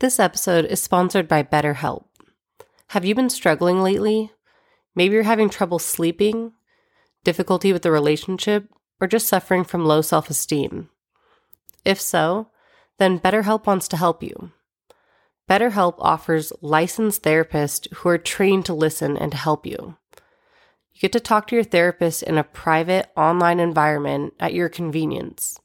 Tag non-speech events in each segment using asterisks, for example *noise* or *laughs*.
This episode is sponsored by BetterHelp. Have you been struggling lately? Maybe you're having trouble sleeping, difficulty with the relationship, or just suffering from low self esteem. If so, then BetterHelp wants to help you. BetterHelp offers licensed therapists who are trained to listen and to help you. You get to talk to your therapist in a private online environment at your convenience.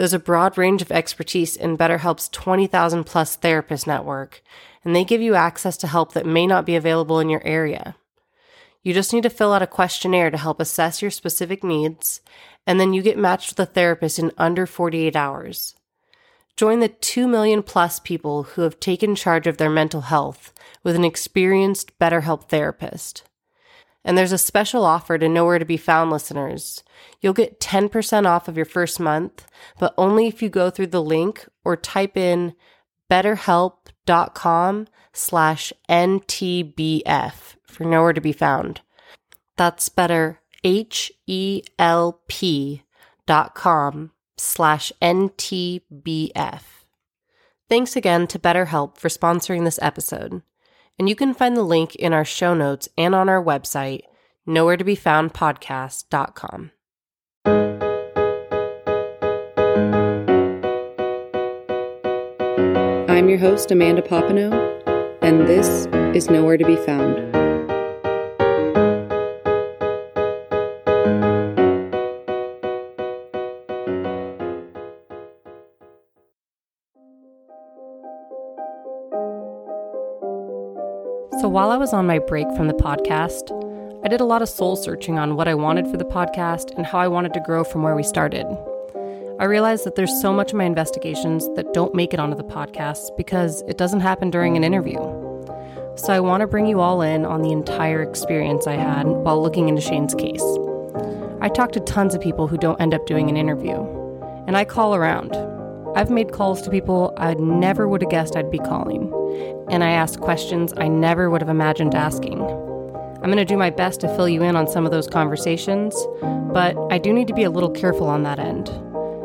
There's a broad range of expertise in BetterHelp's 20,000 plus therapist network, and they give you access to help that may not be available in your area. You just need to fill out a questionnaire to help assess your specific needs, and then you get matched with a therapist in under 48 hours. Join the 2 million plus people who have taken charge of their mental health with an experienced BetterHelp therapist. And there's a special offer to Nowhere to Be Found listeners. You'll get 10% off of your first month, but only if you go through the link or type in betterhelp.com slash NTBF for Nowhere to Be Found. That's better, H-E-L-P dot com slash NTBF. Thanks again to BetterHelp for sponsoring this episode and you can find the link in our show notes and on our website, nowhere to be found podcast.com. I'm your host, Amanda Papineau, and this is Nowhere to Be Found. So while I was on my break from the podcast, I did a lot of soul searching on what I wanted for the podcast and how I wanted to grow from where we started. I realized that there's so much of my investigations that don't make it onto the podcast because it doesn't happen during an interview. So I want to bring you all in on the entire experience I had while looking into Shane's case. I talked to tons of people who don't end up doing an interview, and I call around. I've made calls to people I never would have guessed I'd be calling and I asked questions I never would have imagined asking. I'm going to do my best to fill you in on some of those conversations, but I do need to be a little careful on that end.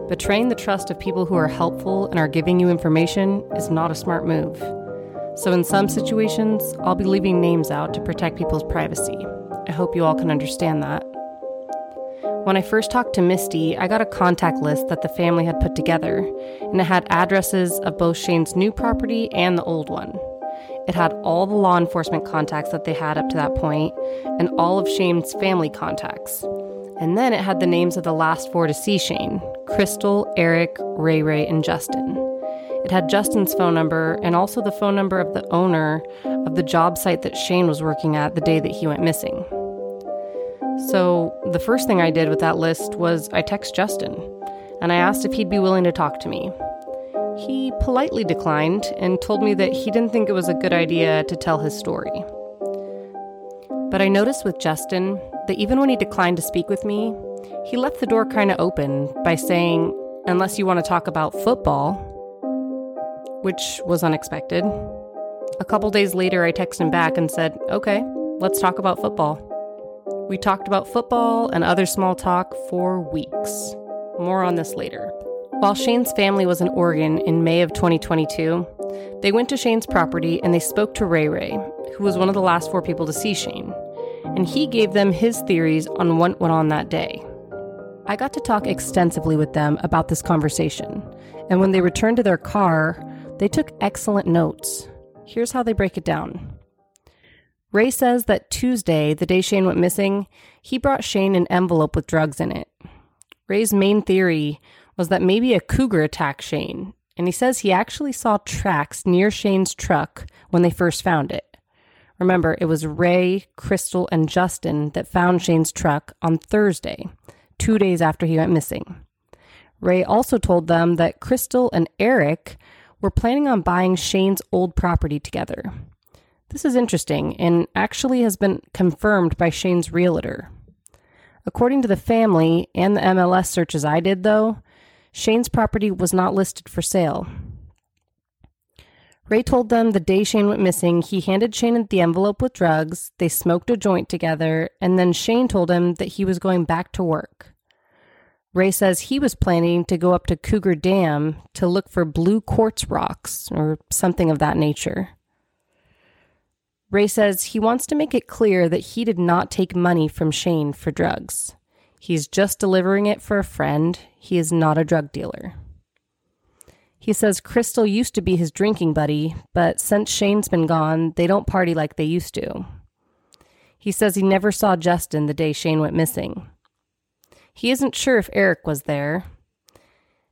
Betraying the trust of people who are helpful and are giving you information is not a smart move. So, in some situations, I'll be leaving names out to protect people's privacy. I hope you all can understand that. When I first talked to Misty, I got a contact list that the family had put together, and it had addresses of both Shane's new property and the old one. It had all the law enforcement contacts that they had up to that point, and all of Shane's family contacts. And then it had the names of the last four to see Shane Crystal, Eric, Ray Ray, and Justin. It had Justin's phone number and also the phone number of the owner of the job site that Shane was working at the day that he went missing. So, the first thing I did with that list was I text Justin and I asked if he'd be willing to talk to me. He politely declined and told me that he didn't think it was a good idea to tell his story. But I noticed with Justin that even when he declined to speak with me, he left the door kind of open by saying, unless you want to talk about football, which was unexpected. A couple days later, I texted him back and said, okay, let's talk about football. We talked about football and other small talk for weeks. More on this later. While Shane's family was in Oregon in May of 2022, they went to Shane's property and they spoke to Ray Ray, who was one of the last four people to see Shane, and he gave them his theories on what went on that day. I got to talk extensively with them about this conversation, and when they returned to their car, they took excellent notes. Here's how they break it down. Ray says that Tuesday, the day Shane went missing, he brought Shane an envelope with drugs in it. Ray's main theory was that maybe a cougar attacked Shane, and he says he actually saw tracks near Shane's truck when they first found it. Remember, it was Ray, Crystal, and Justin that found Shane's truck on Thursday, two days after he went missing. Ray also told them that Crystal and Eric were planning on buying Shane's old property together. This is interesting and actually has been confirmed by Shane's realtor. According to the family and the MLS searches I did, though, Shane's property was not listed for sale. Ray told them the day Shane went missing, he handed Shane the envelope with drugs, they smoked a joint together, and then Shane told him that he was going back to work. Ray says he was planning to go up to Cougar Dam to look for blue quartz rocks or something of that nature. Ray says he wants to make it clear that he did not take money from Shane for drugs. He's just delivering it for a friend. He is not a drug dealer. He says Crystal used to be his drinking buddy, but since Shane's been gone, they don't party like they used to. He says he never saw Justin the day Shane went missing. He isn't sure if Eric was there,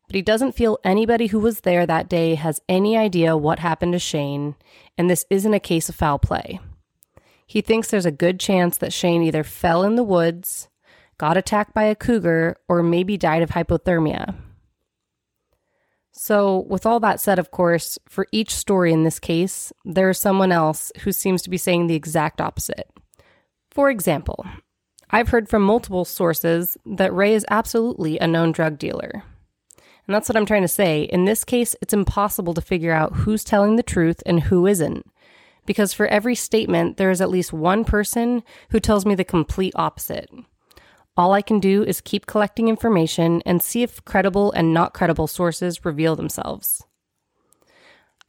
but he doesn't feel anybody who was there that day has any idea what happened to Shane, and this isn't a case of foul play. He thinks there's a good chance that Shane either fell in the woods, got attacked by a cougar, or maybe died of hypothermia. So, with all that said, of course, for each story in this case, there is someone else who seems to be saying the exact opposite. For example, I've heard from multiple sources that Ray is absolutely a known drug dealer. And that's what I'm trying to say. In this case, it's impossible to figure out who's telling the truth and who isn't. Because for every statement, there is at least one person who tells me the complete opposite. All I can do is keep collecting information and see if credible and not credible sources reveal themselves.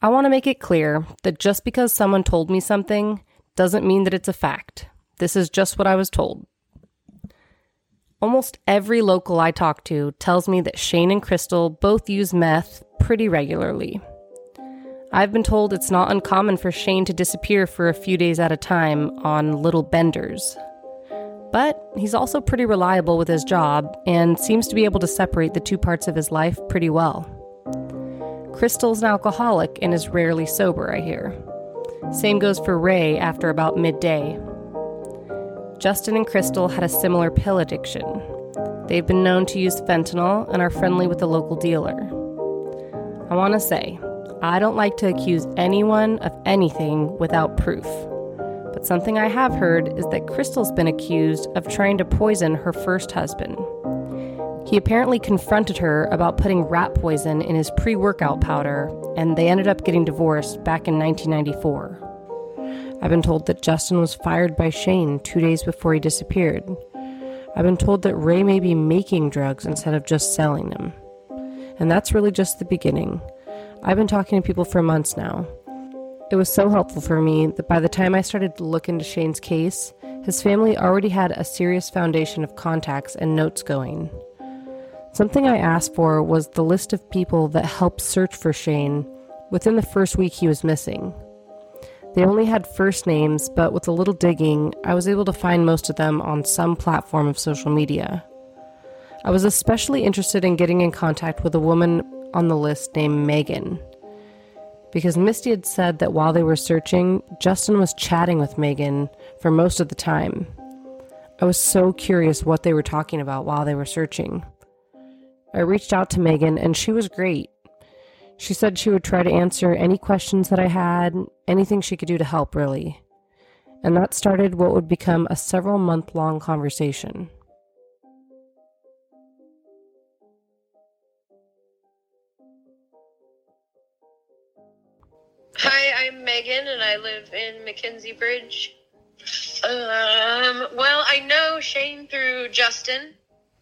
I want to make it clear that just because someone told me something doesn't mean that it's a fact. This is just what I was told. Almost every local I talk to tells me that Shane and Crystal both use meth pretty regularly. I've been told it's not uncommon for Shane to disappear for a few days at a time on little benders. But he's also pretty reliable with his job and seems to be able to separate the two parts of his life pretty well. Crystal's an alcoholic and is rarely sober, I hear. Same goes for Ray after about midday. Justin and Crystal had a similar pill addiction. They've been known to use fentanyl and are friendly with the local dealer. I want to say, I don't like to accuse anyone of anything without proof. But something I have heard is that Crystal's been accused of trying to poison her first husband. He apparently confronted her about putting rat poison in his pre workout powder, and they ended up getting divorced back in 1994. I've been told that Justin was fired by Shane two days before he disappeared. I've been told that Ray may be making drugs instead of just selling them. And that's really just the beginning. I've been talking to people for months now. It was so helpful for me that by the time I started to look into Shane's case, his family already had a serious foundation of contacts and notes going. Something I asked for was the list of people that helped search for Shane within the first week he was missing. They only had first names, but with a little digging, I was able to find most of them on some platform of social media. I was especially interested in getting in contact with a woman on the list named Megan. Because Misty had said that while they were searching, Justin was chatting with Megan for most of the time. I was so curious what they were talking about while they were searching. I reached out to Megan, and she was great. She said she would try to answer any questions that I had, anything she could do to help, really. And that started what would become a several month long conversation. Hi, I'm Megan, and I live in McKenzie Bridge. Um, well, I know Shane through Justin.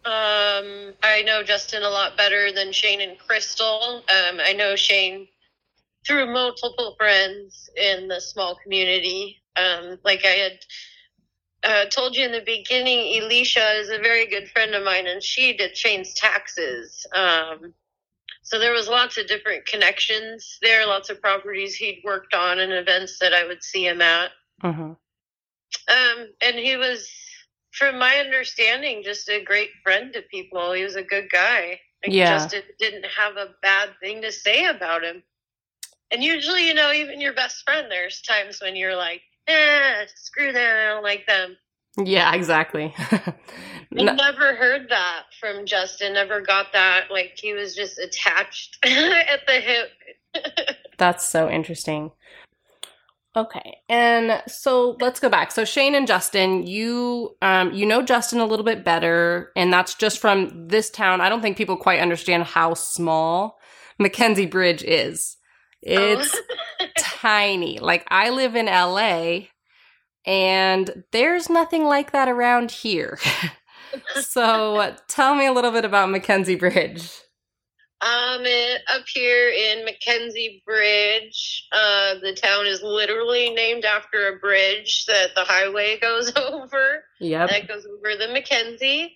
Um, I know Justin a lot better than Shane and Crystal. Um, I know Shane through multiple friends in the small community. Um, like I had uh, told you in the beginning, Elisha is a very good friend of mine, and she did Shane's taxes. Um, so there was lots of different connections there, lots of properties he'd worked on and events that I would see him at. Mm-hmm. Um, and he was from my understanding, just a great friend to people. He was a good guy. Like, Yeah. Just did- didn't have a bad thing to say about him. And usually, you know, even your best friend, there's times when you're like, eh, screw them, I don't like them. Yeah, exactly. *laughs* I never heard that from Justin. Never got that. Like he was just attached *laughs* at the hip. *laughs* That's so interesting. Okay, and so let's go back. So Shane and Justin, you um, you know Justin a little bit better, and that's just from this town. I don't think people quite understand how small McKenzie Bridge is. It's Oh. tiny. Like I live in LA, and there's nothing like that around here. *laughs* so tell me a little bit about McKenzie Bridge. Um, it, up here in McKenzie Bridge, uh, the town is literally named after a bridge that the highway *laughs* goes over. Yep. That goes over the McKenzie.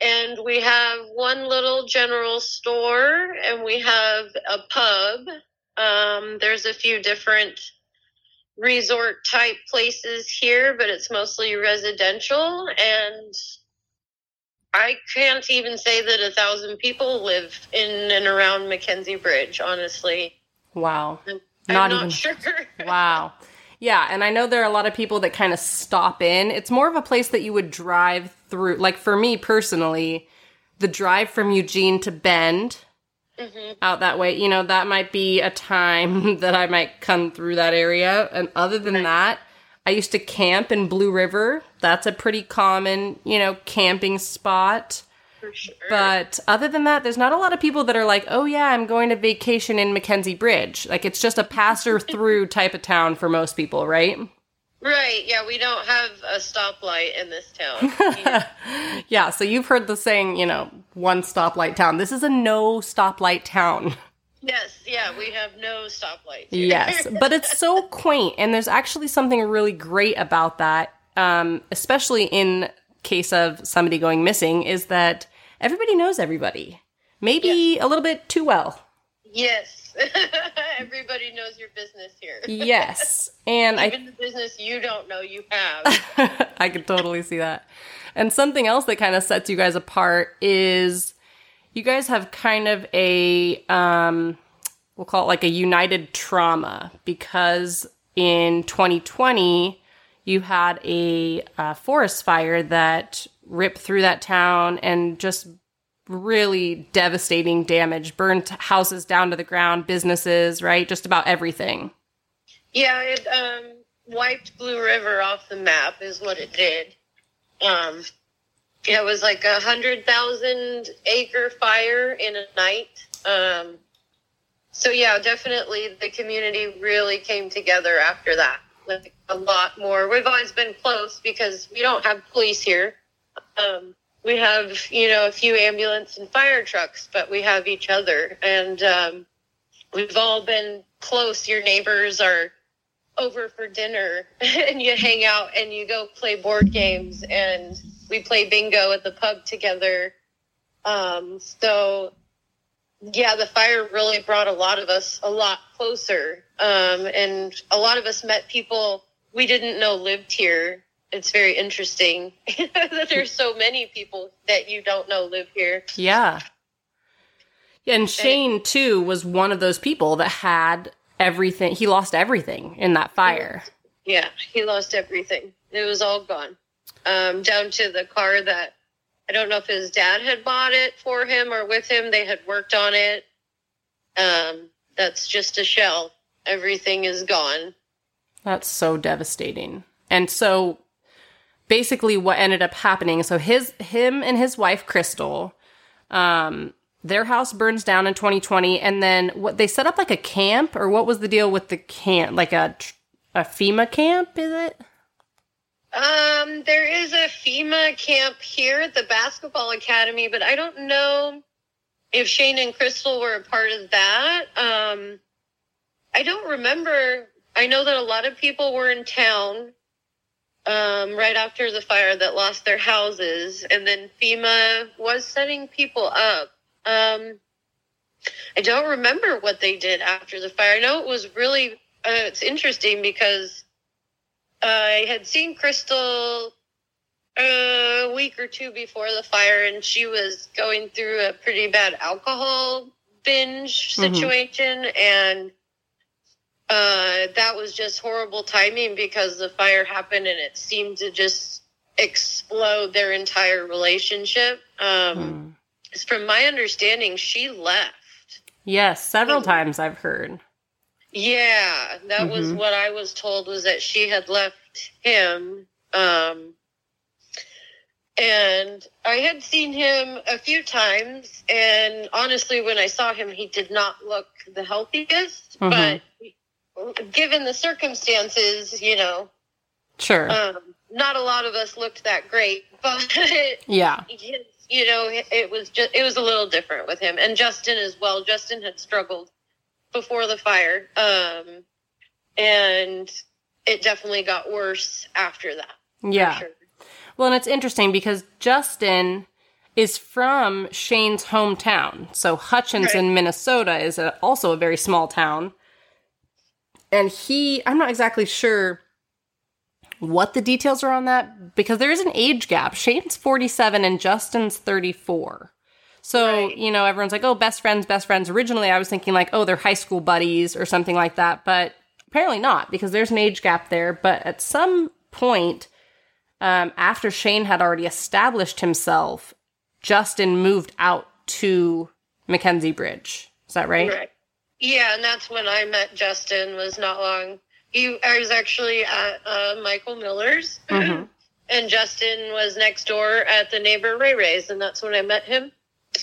And we have one little general store and we have a pub. Um, there's a few different resort type places here, but it's mostly residential. And I can't even say that a thousand people live in and around McKenzie Bridge, honestly. Wow. I'm, Not I'm even- sure. *laughs* Wow. Yeah, and I know there are a lot of people that kind of stop in. It's more of a place that you would drive through. Like for me personally, the drive from Eugene to Bend Mhm. out that way, you know, that might be a time *laughs* that I might come through that area. And other than that, I used to camp in Blue River. That's a pretty common, you know, camping spot. For sure. But other than that, there's not a lot of people that are like, oh yeah, I'm going to vacation in McKenzie Bridge. Like it's just a passer *laughs* through type of town for most people, right? Right, yeah, we don't have a stoplight in this town. *laughs* yeah, so you've heard the saying, you know, one stoplight town. This is a no stoplight town. yes, yeah, we have no stoplights. Yes, but it's so *laughs* quaint, and there's actually something really great about that, um, especially in case of somebody going missing, is that everybody knows everybody. Maybe a little bit too well. yes. *laughs* Everybody knows your business here. Yes, and I Even the business you don't know you have. *laughs* I could totally see that. And something else that kind of sets you guys apart is you guys have kind of a um we'll call it like a united trauma because in 2020 you had a uh, forest fire that ripped through that town and just really devastating damage burned houses down to the ground businesses right just about everything Yeah, it um, wiped Blue River off the map, is what it did. Um, it was like a hundred thousand acre fire in a night. Um, so yeah, definitely the community really came together after that. Like a lot more. We've always been close because we don't have police here. Um, we have you know a few ambulance and fire trucks, but we have each other, and um, we've all been close. Your neighbors are over for dinner *laughs* and you hang out and you go play board games and we play bingo at the pub together. Um, so yeah, the fire really brought a lot of us a lot closer. Um, and a lot of us met people we didn't know lived here. It's very interesting *laughs* that there's so many people that you don't know live here. Yeah. Yeah, and Shane too was one of those people that had everything. He lost everything in that fire. Yeah, he lost everything. It was all gone. Um, down to the car that I don't know if his dad had bought it for him or with him. They had worked on it. Um, that's just a shell. Everything is gone. That's so devastating. And so basically what ended up happening, so his him and his wife Crystal um their house burns down in 2020 and then what they set up like a camp or what was the deal with the camp like a a FEMA camp is it? Um, there is a FEMA camp here at the basketball academy, but I don't know if Shane and Crystal were a part of that. Um, I don't remember. I know that a lot of people were in town um, right after the fire that lost their houses, and then FEMA was setting people up. Um, I don't remember what they did after the fire. I know it was really uh, it's interesting because I had seen Crystal a week or two before the fire, and she was going through a pretty bad alcohol binge Mhm. situation, and uh, that was just horrible timing because the fire happened and it seemed to just explode their entire relationship. Um, Hmm. From my understanding, she left. Yes, several times I've heard. Yeah, that was Mhm. what I was told was that she had left him. Um, and I had seen him a few times, and honestly, when I saw him, he did not look the healthiest. Mhm. But given the circumstances, you know, Sure. um, not a lot of us looked that great, *laughs* but Yeah. you know, it was just it was a little different with him and Justin as well. Justin had struggled before the fire, um, and it definitely got worse after that. Yeah. sure. Well, and it's interesting because Justin is from Shane's hometown. So Hutchinson, Right. Minnesota is a, also a very small town. And he, I'm not exactly sure what the details are on that because there is an age gap. Shane's 47 and Justin's 34. So, Right. you know, everyone's like, oh, best friends, best friends. Originally, I was thinking like, oh, they're high school buddies or something like that. But apparently not because there's an age gap there. But at some point, um, after Shane had already established himself, Justin moved out to McKenzie Bridge. Is that right? Right. Yeah, and that's when I met Justin. Was not long. He, I was actually at uh, Michael Miller's, Mhm. *clears throat* and Justin was next door at the neighbor Ray Ray's, and that's when I met him.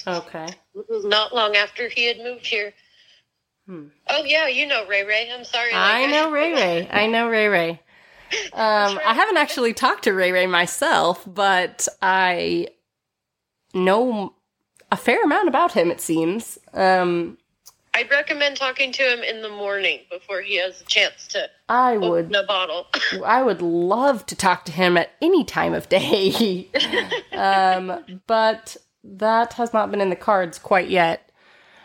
Okay. It was not long after he had moved here. Hmm. Oh yeah, you know Ray Ray. I'm sorry. I know *laughs* Ray Ray. I know Ray Ray. Um, I haven't actually talked to Ray Ray myself, but I know a fair amount about him. It seems. Um, I'd recommend talking to him in the morning before he has a chance to I would. open a bottle. *laughs* I would love to talk to him at any time of day. *laughs* um, but that has not been in the cards quite yet.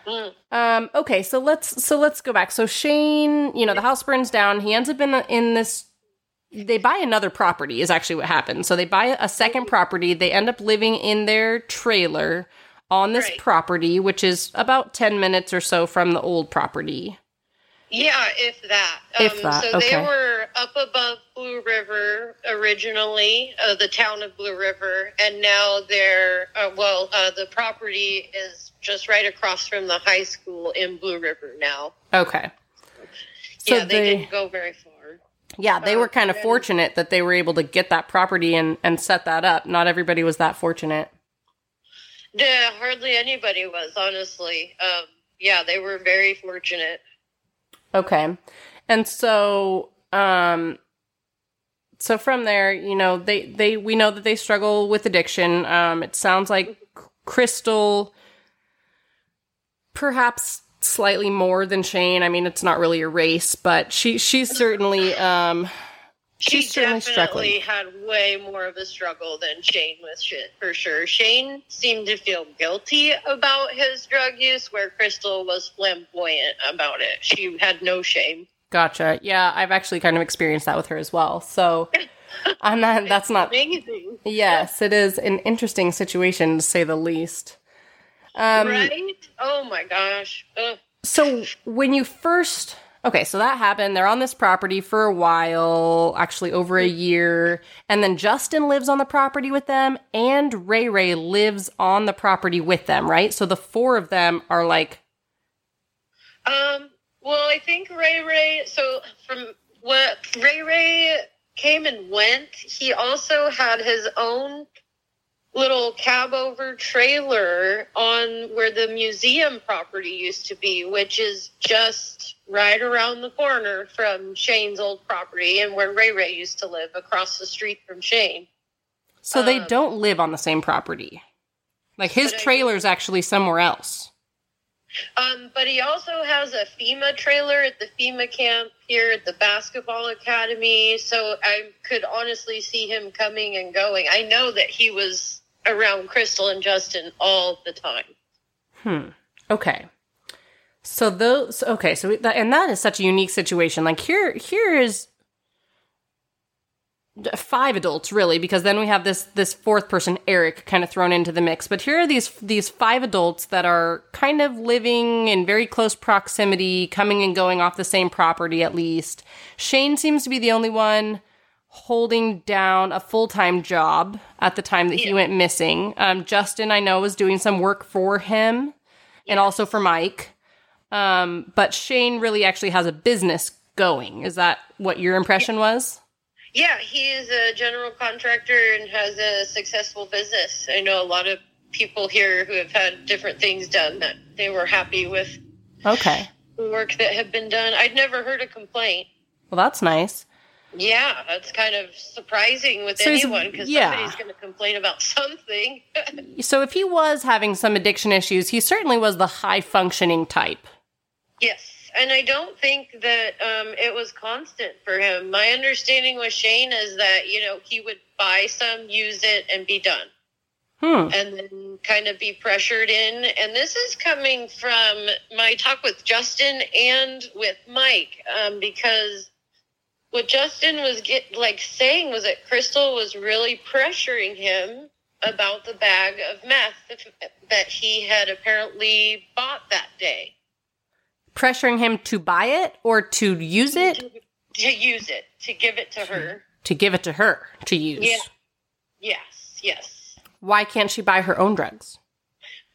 Mm. Um, okay, so let's so let's go back. So Shane, you know, the house burns down. He ends up in in this. They buy another property is actually what happens. So they buy a second property. They end up living in their trailer on this Right. property, which is about ten minutes or so from the old property. Yeah, if that. If that, So okay. they were up above Blue River originally, uh, the town of Blue River, and now they're, uh, well, uh, the property is just right across from the high school in Blue River now. Okay. So yeah, they, they- didn't go very far. Yeah, they were kind of fortunate that they were able to get that property and, and set that up. Not everybody was that fortunate. Yeah, hardly anybody was, honestly. Um, yeah, they were very fortunate. Okay. And so um so from there, you know, they they we know that they struggle with addiction. Um it sounds like Crystal perhaps slightly more than Shane. I mean, it's not really a race, but she she's certainly um She definitely struggling. had way more of a struggle than Shane with shit, for sure. Shane seemed to feel guilty about his drug use, where Crystal was flamboyant about it. She had no shame. gotcha. Yeah, I've actually kind of experienced that with her as well. So *laughs* I'm not that's not Amazing. Yes, it is an interesting situation to say the least. Um, right? Oh my gosh. Ugh. So when you first okay, so that happened. They're on this property for a while, actually over a year, and then Justin lives on the property with them, and Ray Ray lives on the property with them, right? So the four of them are like, Um, well, I think Ray Ray, so from what Ray Ray came and went, he also had his own little cab over trailer on where the museum property used to be, which is just right around the corner from Shane's old property and where Ray Ray used to live across the street from Shane. so they Um, don't live on the same property. Like his But I- actually somewhere else. Um, but he also has a FEMA trailer at the FEMA camp here at the basketball academy. So I could honestly see him coming and going. I know that he was around Crystal and Justin all the time. Hmm. Okay. So those okay, so that, and that is such a unique situation. Like here here is five adults really because then we have this this fourth person Eric kind of thrown into the mix. But here are these these five adults that are kind of living in very close proximity, coming and going off the same property at least. Shane seems to be the only one holding down a full-time job at the time that he went missing. Um, Justin, I know, was doing some work for him and also for Mike. Um, but Shane really actually has a business going. Is that what your impression was? Yeah, he's a general contractor and has a successful business. I know a lot of people here who have had different things done that they were happy with Okay. the work that had been done. I'd never heard a complaint. Well, that's nice. Yeah, that's kind of surprising with So anyone because yeah. somebody's going to complain about *laughs* something. *laughs* So if he was having some addiction issues, he certainly was the high functioning type. yes, and I don't think that um, it was constant for him. My understanding with Shane is that you know he would buy some, use it, and be done. Hmm. and then kind of be pressured in. And this is coming from my talk with Justin and with Mike, um, because what Justin was get like saying was that Crystal was really pressuring him about the bag of meth that he had apparently bought that day Pressuring him to buy it or to use it to use it to give it to her. to give it to her to use. Yeah. Yes, yes. Why can't she buy her own drugs?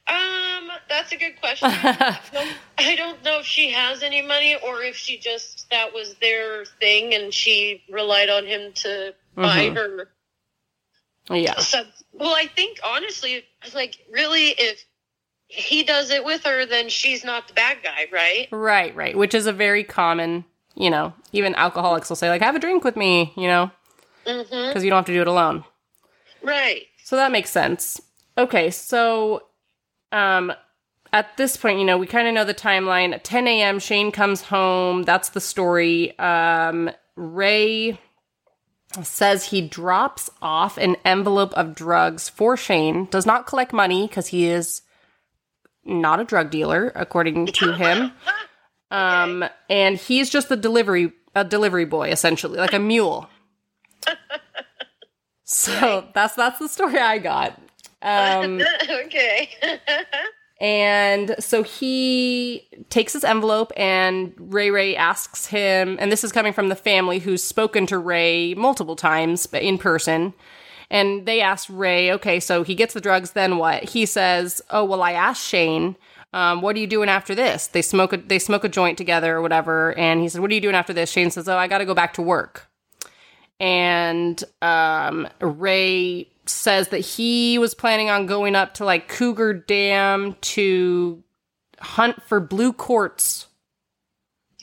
Um, that's a good *laughs* question. I don't- I don't know if she has any money or if she just that was their thing and she relied on him to buy Mhm. her. yeah. Sub- well, I think honestly, like really, if he does it with her, then she's not the bad guy, right? Right, right. Which is a very common, you know, even alcoholics will say, like, have a drink with me, you know, Mm-hmm. because you don't have to do it alone. Right. So that makes sense. Okay, so um at this point, you know, we kind of know the timeline. At 10 a.m., Shane comes home. That's the story. Um, Ray says he drops off an envelope of drugs for Shane, does not collect money because he is not a drug dealer, according to him. Um, and he's just a delivery a delivery boy, essentially, like a mule. *laughs* So that's that's the story I got. Um, *laughs* okay. *laughs* and so he takes his envelope, and Ray Ray asks him, and this is coming from the family who's spoken to Ray multiple times but in person. And they ask Ray, okay, so he gets the drugs, then what? He says, oh, well, I asked Shane, um, what are you doing after this? They smoke a, they smoke a joint together or whatever. And he said, what are you doing after this? Shane says, oh, I got to go back to work. And um, Ray says that he was planning on going up to like Cougar Dam to hunt for blue quartz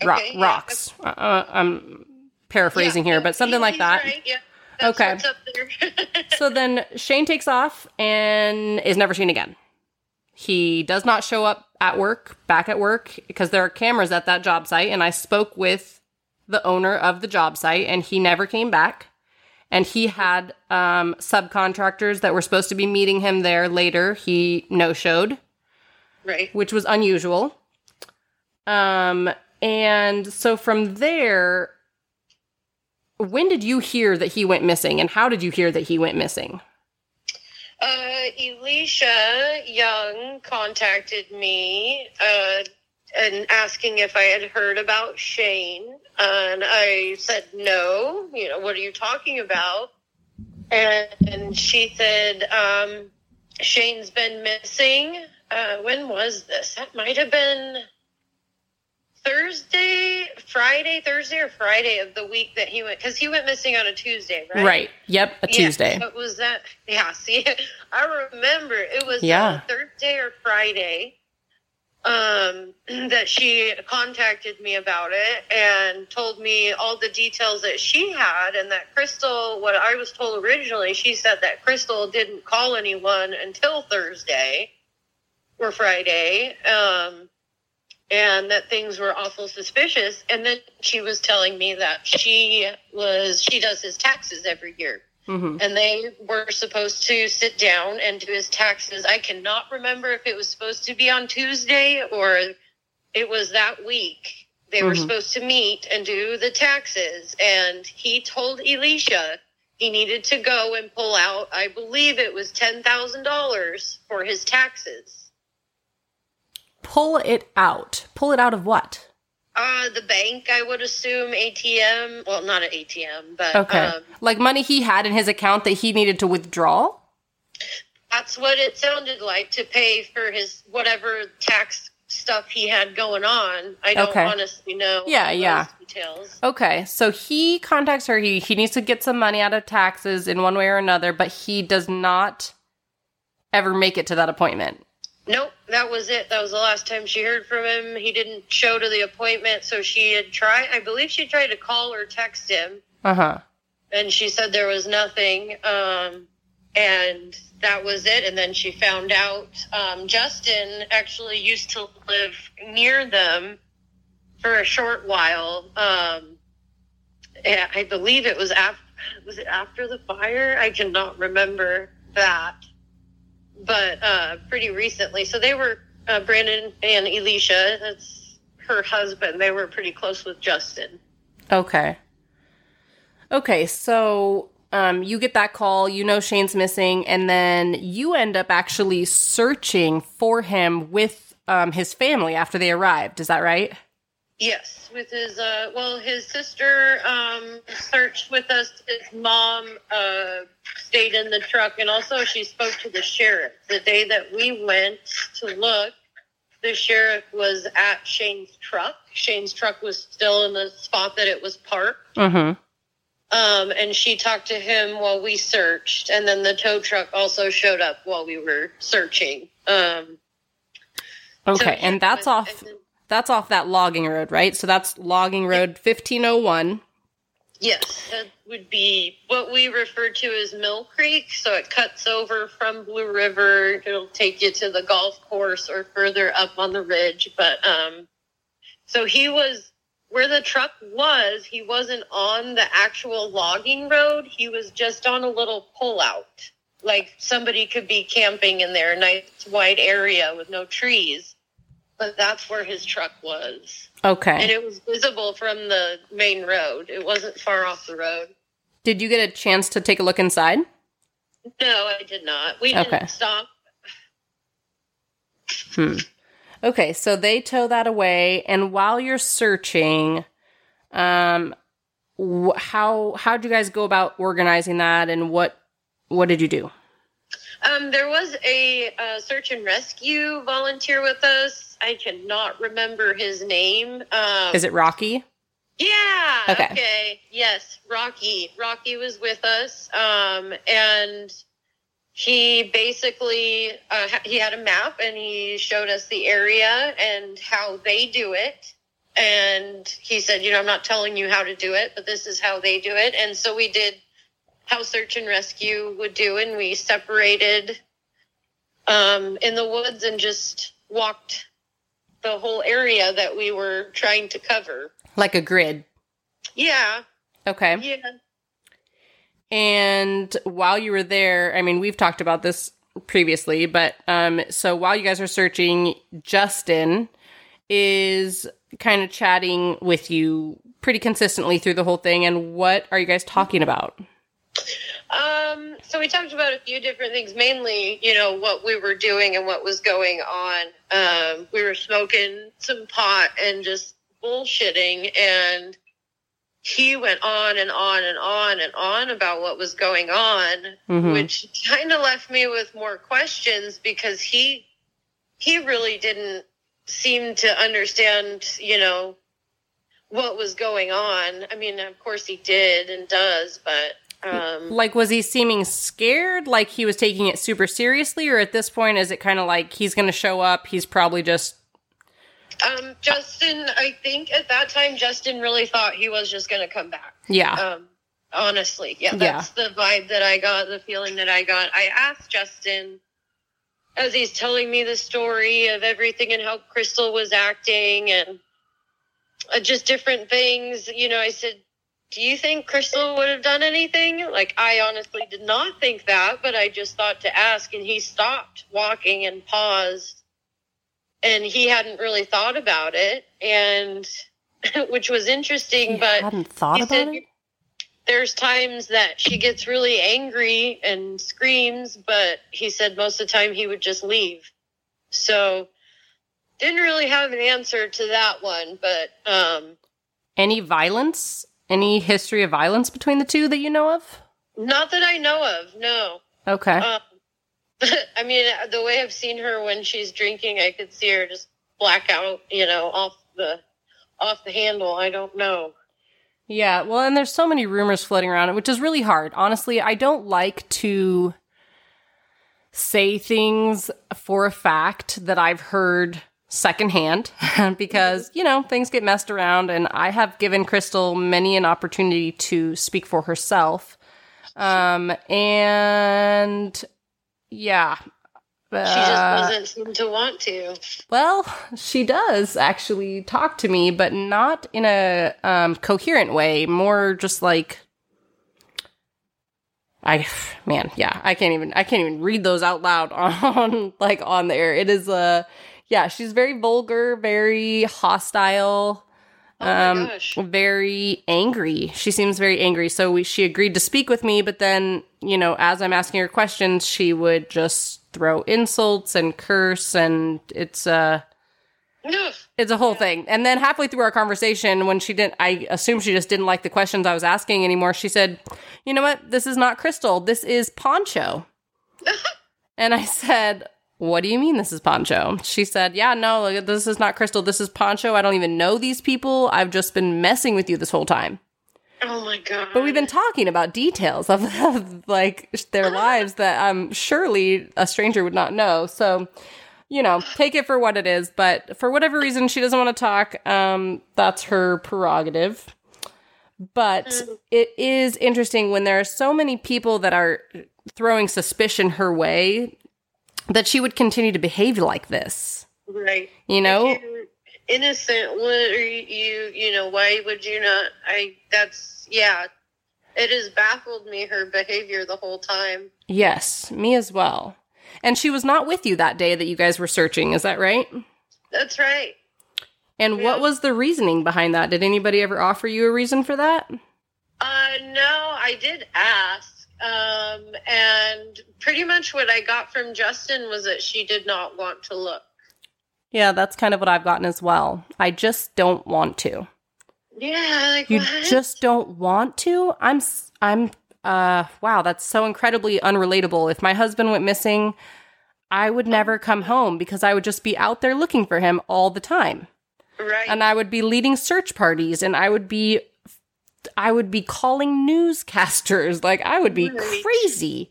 ro- Okay, yeah. rocks. Uh, Uh, I'm paraphrasing Yeah, here, but something like that. right, yeah. Okay. what's up there. *laughs* So then Shane takes off and is never seen again. He does not show up at work, back at work, because there are cameras at that job site. And I spoke with the owner of the job site, and he never came back. And he had um, subcontractors that were supposed to be meeting him there later. He no showed, right. which was unusual. Um, and so from there, when did you hear that he went missing, and how did you hear that he went missing? Uh, Elisha Young contacted me uh, and asking if I had heard about Shane, and I said no. You know, what are you talking about? And, and she said um, Shane's been missing. Uh, when was this? That might have been Thursday, Friday, Thursday or Friday of the week that he went because he went missing on a Tuesday, right? Right. Yep. A Yeah, Tuesday. so it was that. *laughs* Yeah. See, I remember it was Yeah. Thursday or Friday um, *clears throat* that she contacted me about it and told me all the details that she had, and that Crystal. What I was told originally, she said that Crystal didn't call anyone until Thursday or Friday. Um, and that things were awful suspicious. And then she was telling me that she was she does his taxes every year, hmm and they were supposed to sit down and do his taxes. I cannot remember if it was supposed to be on Tuesday or it was that week. They were Mhm. supposed to meet and do the taxes, and he told Elisha he needed to go and pull out. I believe it was ten thousand dollars for his taxes. Pull it out. Pull it out of what? Uh, the bank, I would assume ATM. Well, not an ATM, but Okay. um, like money he had in his account that he needed to withdraw? that's what it sounded like to pay for his whatever tax stuff he had going on. I don't Okay. honestly know. Yeah, yeah. Details. Okay. So he contacts her. He, he needs to get some money out of taxes in one way or another, but he does not ever make it to that appointment. Nope, that was it. That was the last time she heard from him. He didn't show to the appointment, so she had tried. I believe she tried to call or text him, Uh huh. and she said there was nothing. Um, and that was it. And then she found out um, Justin actually used to live near them for a short while. Um, I believe it was after. Was it after the fire? I cannot remember that, but uh, pretty recently. So they were uh, Brandon and Elisha. That's her husband. They were pretty close with Justin. Okay. Okay, so um, you get that call, you know Shane's missing, and then you end up actually searching for him with um, his family after they arrived. Is that right? Yes, with his uh, well, his sister um, searched with us. His mom uh, stayed in the truck, and also she spoke to the sheriff the day that we went to look. The sheriff was at Shane's truck. Shane's truck was still in the spot that it was parked. Mm Um, and she talked to him while we searched, and then the tow truck also showed up while we were searching. Um, hmm. so Okay, and that's went- off. That's off that logging road, right? So that's logging road 1501. Yes, that would be what we refer to as Mill Creek. So it cuts over from Blue River. It'll take you to the golf course or further up on the ridge. But um, so he was where the truck was. He wasn't on the actual logging road. He was just on a little pullout, like somebody could be camping in there, nice wide area with no trees. But that's where his truck was Okay. and it was visible from the main road. It wasn't far off the road. Did you get a chance to take a look inside? No, I did not. We didn't Okay. stop. Hmm. Okay, so they tow that away, and while you're searching, um, wh- how how did you guys go about organizing that, and what what did you do? Um, there was a uh, search and rescue volunteer with us. I cannot remember his name. Um, Is it Rocky? Yeah. Okay. Yes, Rocky. Rocky was with us, um, and he basically uh, he had a map and he showed us the area and how they do it. And he said, you know, I'm not telling you how to do it, but this is how they do it. And so we did how search and rescue would do, and we separated um, in the woods and just walked the whole area that we were trying to cover. Like a grid. Yeah, Okay. yeah. And while you were there, I mean, we've talked about this previously, but um, so while you guys are searching, Justin is kind of chatting with you pretty consistently through the whole thing. And what are you guys talking about? Um, so we talked about a few different things, mainly, you know, what we were doing and what was going on. Um, we were smoking some pot and just bullshitting, and he went on and on and on and on about what was going on, Mhm. which kind of left me with more questions because he he really didn't seem to understand, you know, what was going on. I mean, of course he did and does, but um, Like, was he seeming scared? Like he was taking it super seriously? Or at this point, is it kind of like he's going to show up? He's probably just. Um, Justin, I think at that time, Justin really thought he was just going to come back. Yeah. Um, honestly, yeah, Yeah. that's the vibe that I got, the feeling that I got. I asked Justin as he's telling me the story of everything and how Crystal was acting and uh, just different things. You know, I said, Do you think Crystal would have done anything? Like, I honestly did not think that, but I just thought to ask. And he stopped walking and paused. And he hadn't really thought about it. And *laughs* which was interesting, He but hadn't thought about said it? there's times that she gets really angry and screams, but he said most of the time he would just leave. So didn't really have an answer to that one, but um Any violence? Any history of violence between the two that you know of? not that I know of, no. Okay. Um, *laughs* I mean, the way I've seen her when she's drinking, I could see her just black out, you know, off the off the handle. I don't know. Yeah, well, and there's so many rumors floating around, which is really hard. Honestly, I don't like to say things for a fact that I've heard secondhand *laughs* because, you know, things get messed around and I have given Crystal many an opportunity to speak for herself. Um, and yeah. She just Uh, doesn't seem to want to. well, she does actually talk to me, but not in a um, coherent way. More just like, I man, yeah, I can't even I can't even read those out loud *laughs* on like on there. It is uh yeah, she's very vulgar, very hostile, Oh um, very angry. She seems very angry. So we, she agreed to speak with me, but then you know, as I'm asking her questions, she would just throw insults and curse, and it's uh No. it's a whole thing. And then halfway through our conversation, when she didn't, I assume she just didn't like the questions I was asking anymore. She said, "You know what? This is not Crystal. This is Poncho." *laughs* and I said, "What do you mean this is Poncho?" She said, "Yeah, no, this is not Crystal. This is Poncho. I don't even know these people. I've just been messing with you this whole time." Oh my god. But we've been talking about details of, *laughs* of like their lives that um surely a stranger would not know. So, you know, take it for what it is. But for whatever reason, she doesn't want to talk. Um, that's her prerogative. But it is interesting when there are so many people that are throwing suspicion her way that she would continue to behave like this. right. You know, innocent. What are you? You know, why would you not? I. That's yeah. It has baffled me her behavior the whole time. yes, me as well. And she was not with you that day that you guys were searching. Is that right? That's right. And what was the reasoning behind that? Did anybody ever offer you a reason for that? Uh, no, I did ask. Um, and pretty much what I got from Justin was that she did not want to look. Yeah, that's kind of what I've gotten as well. I just don't want to. Yeah, like You what? just don't want to? I'm I'm uh wow, that's so incredibly unrelatable. If my husband went missing, I would never come home because I would just be out there looking for him all the time. right. And I would be leading search parties and I would be I would be calling newscasters. *laughs* Like I would be crazy.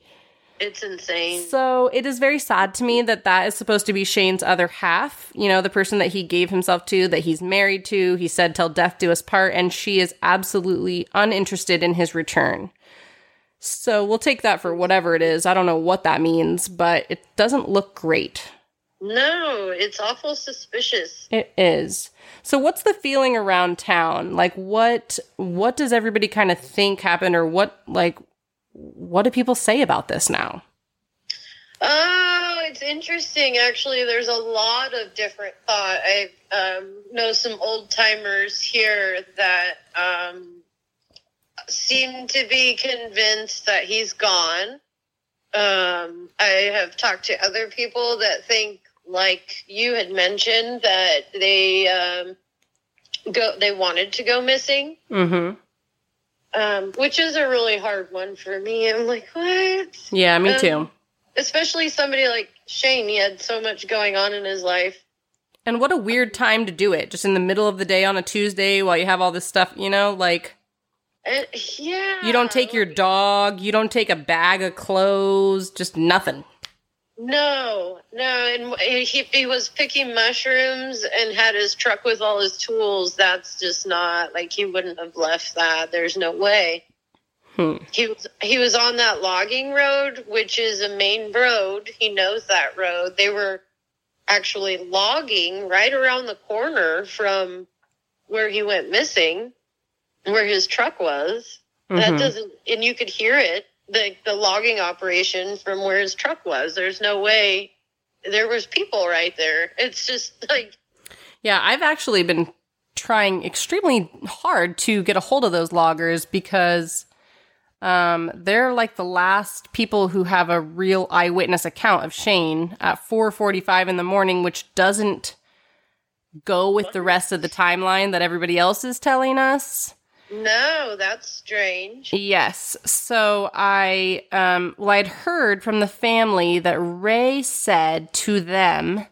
it's insane. So it is very sad to me that that is supposed to be Shane's other half. You know, the person that he gave himself to, that he's married to. He said, "Till death do us part," and she is absolutely uninterested in his return. So we'll take that for whatever it is. I don't know what that means, but it doesn't look great. No, it's awful suspicious. It is. So what's the feeling around town? Like what what does everybody kind of think happened or what like what do people say about this now? Oh, it's interesting. Actually, there's a lot of different thought. I um, know some old timers here that um, seem to be convinced that he's gone. Um, I have talked to other people that think, like you had mentioned, that they um, go they wanted to go missing, Mhm. um, which is a really hard one for me. I'm like, what? Yeah, me Um, too. especially somebody like Shane. He had so much going on in his life. And what a weird time to do it, just in the middle of the day on a Tuesday while you have all this stuff, you know, like And yeah, you don't take your dog, you don't take a bag of clothes, just nothing. No, no. And he he was picking mushrooms and had his truck with all his tools. That's just not like he wouldn't have left that. There's no way. Hmm. He was he was on that logging road, which is a main road. He knows that road. They were actually logging right around the corner from where he went missing, where his truck was. That Mhm. doesn't, and you could hear it, the the logging operation from where his truck was. There's no way there was people right there. It's just like Yeah, I've actually been trying extremely hard to get a hold of those loggers because um, they're like the last people who have a real eyewitness account of Shane at 4:45 in the morning, which doesn't go with the rest of the timeline that everybody else is telling us. No, that's strange. Yes. So I, um, well, I'd heard from the family that Ray said to them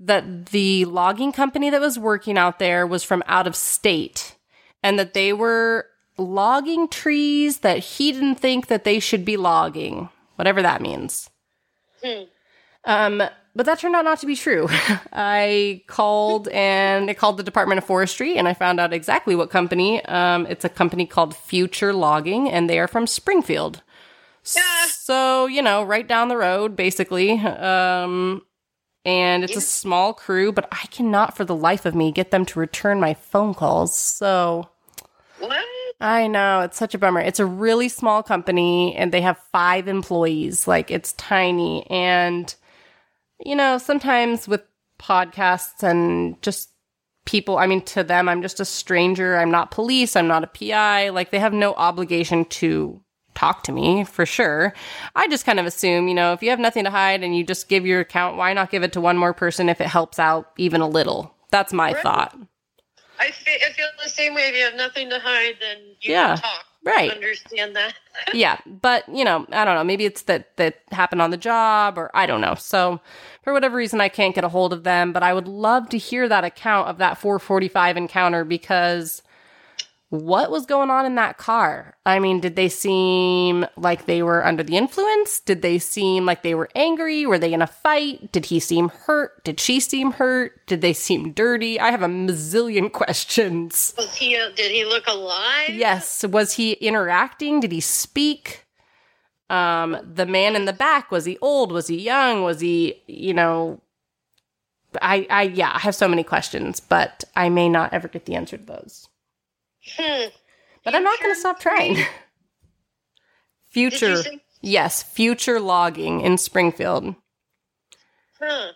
that the logging company that was working out there was from out of state and that they were logging trees that he didn't think that they should be logging, whatever that means. Hmm. Um, but that turned out not to be true. *laughs* I called and it called the Department of Forestry, and I found out exactly what company. Um, it's a company called Future Logging, and they are from Springfield. Yeah. So you know, right down the road, basically. Um, and it's Yeah. a small crew, but I cannot, for the life of me, get them to return my phone calls. So What? I know it's such a bummer. It's a really small company and they have five employees. Like it's tiny. And, you know, sometimes with podcasts and just people, I mean, to them, I'm just a stranger. I'm not police. I'm not a PI. Like they have no obligation to talk to me for sure. I just kind of assume, you know, if you have nothing to hide and you just give your account, why not give it to one more person if it helps out even a little? That's my Right. thought. I feel, I feel the same way. If you have nothing to hide, then you Yeah, can talk. Right. Understand that. *laughs* yeah, but you know, I don't know. Maybe it's that that happened on the job, or I don't know. So, for whatever reason, I can't get a hold of them. But I would love to hear that account of that 445 encounter because what was going on in that car? I mean, did they seem like they were under the influence? Did they seem like they were angry? Were they in a fight? Did he seem hurt? Did she seem hurt? Did they seem dirty? I have a mazillion *laughs* questions. Was he? Uh, did he look alive? Yes. Was he interacting? Did he speak? Um, the man in the back, was he old? Was he young? Was he, you know, I, I, yeah, I have so many questions, but I may not ever get the answer to those. Hmm. But I'm not going to stop trying. Future, yes, future logging in Springfield. Hmm.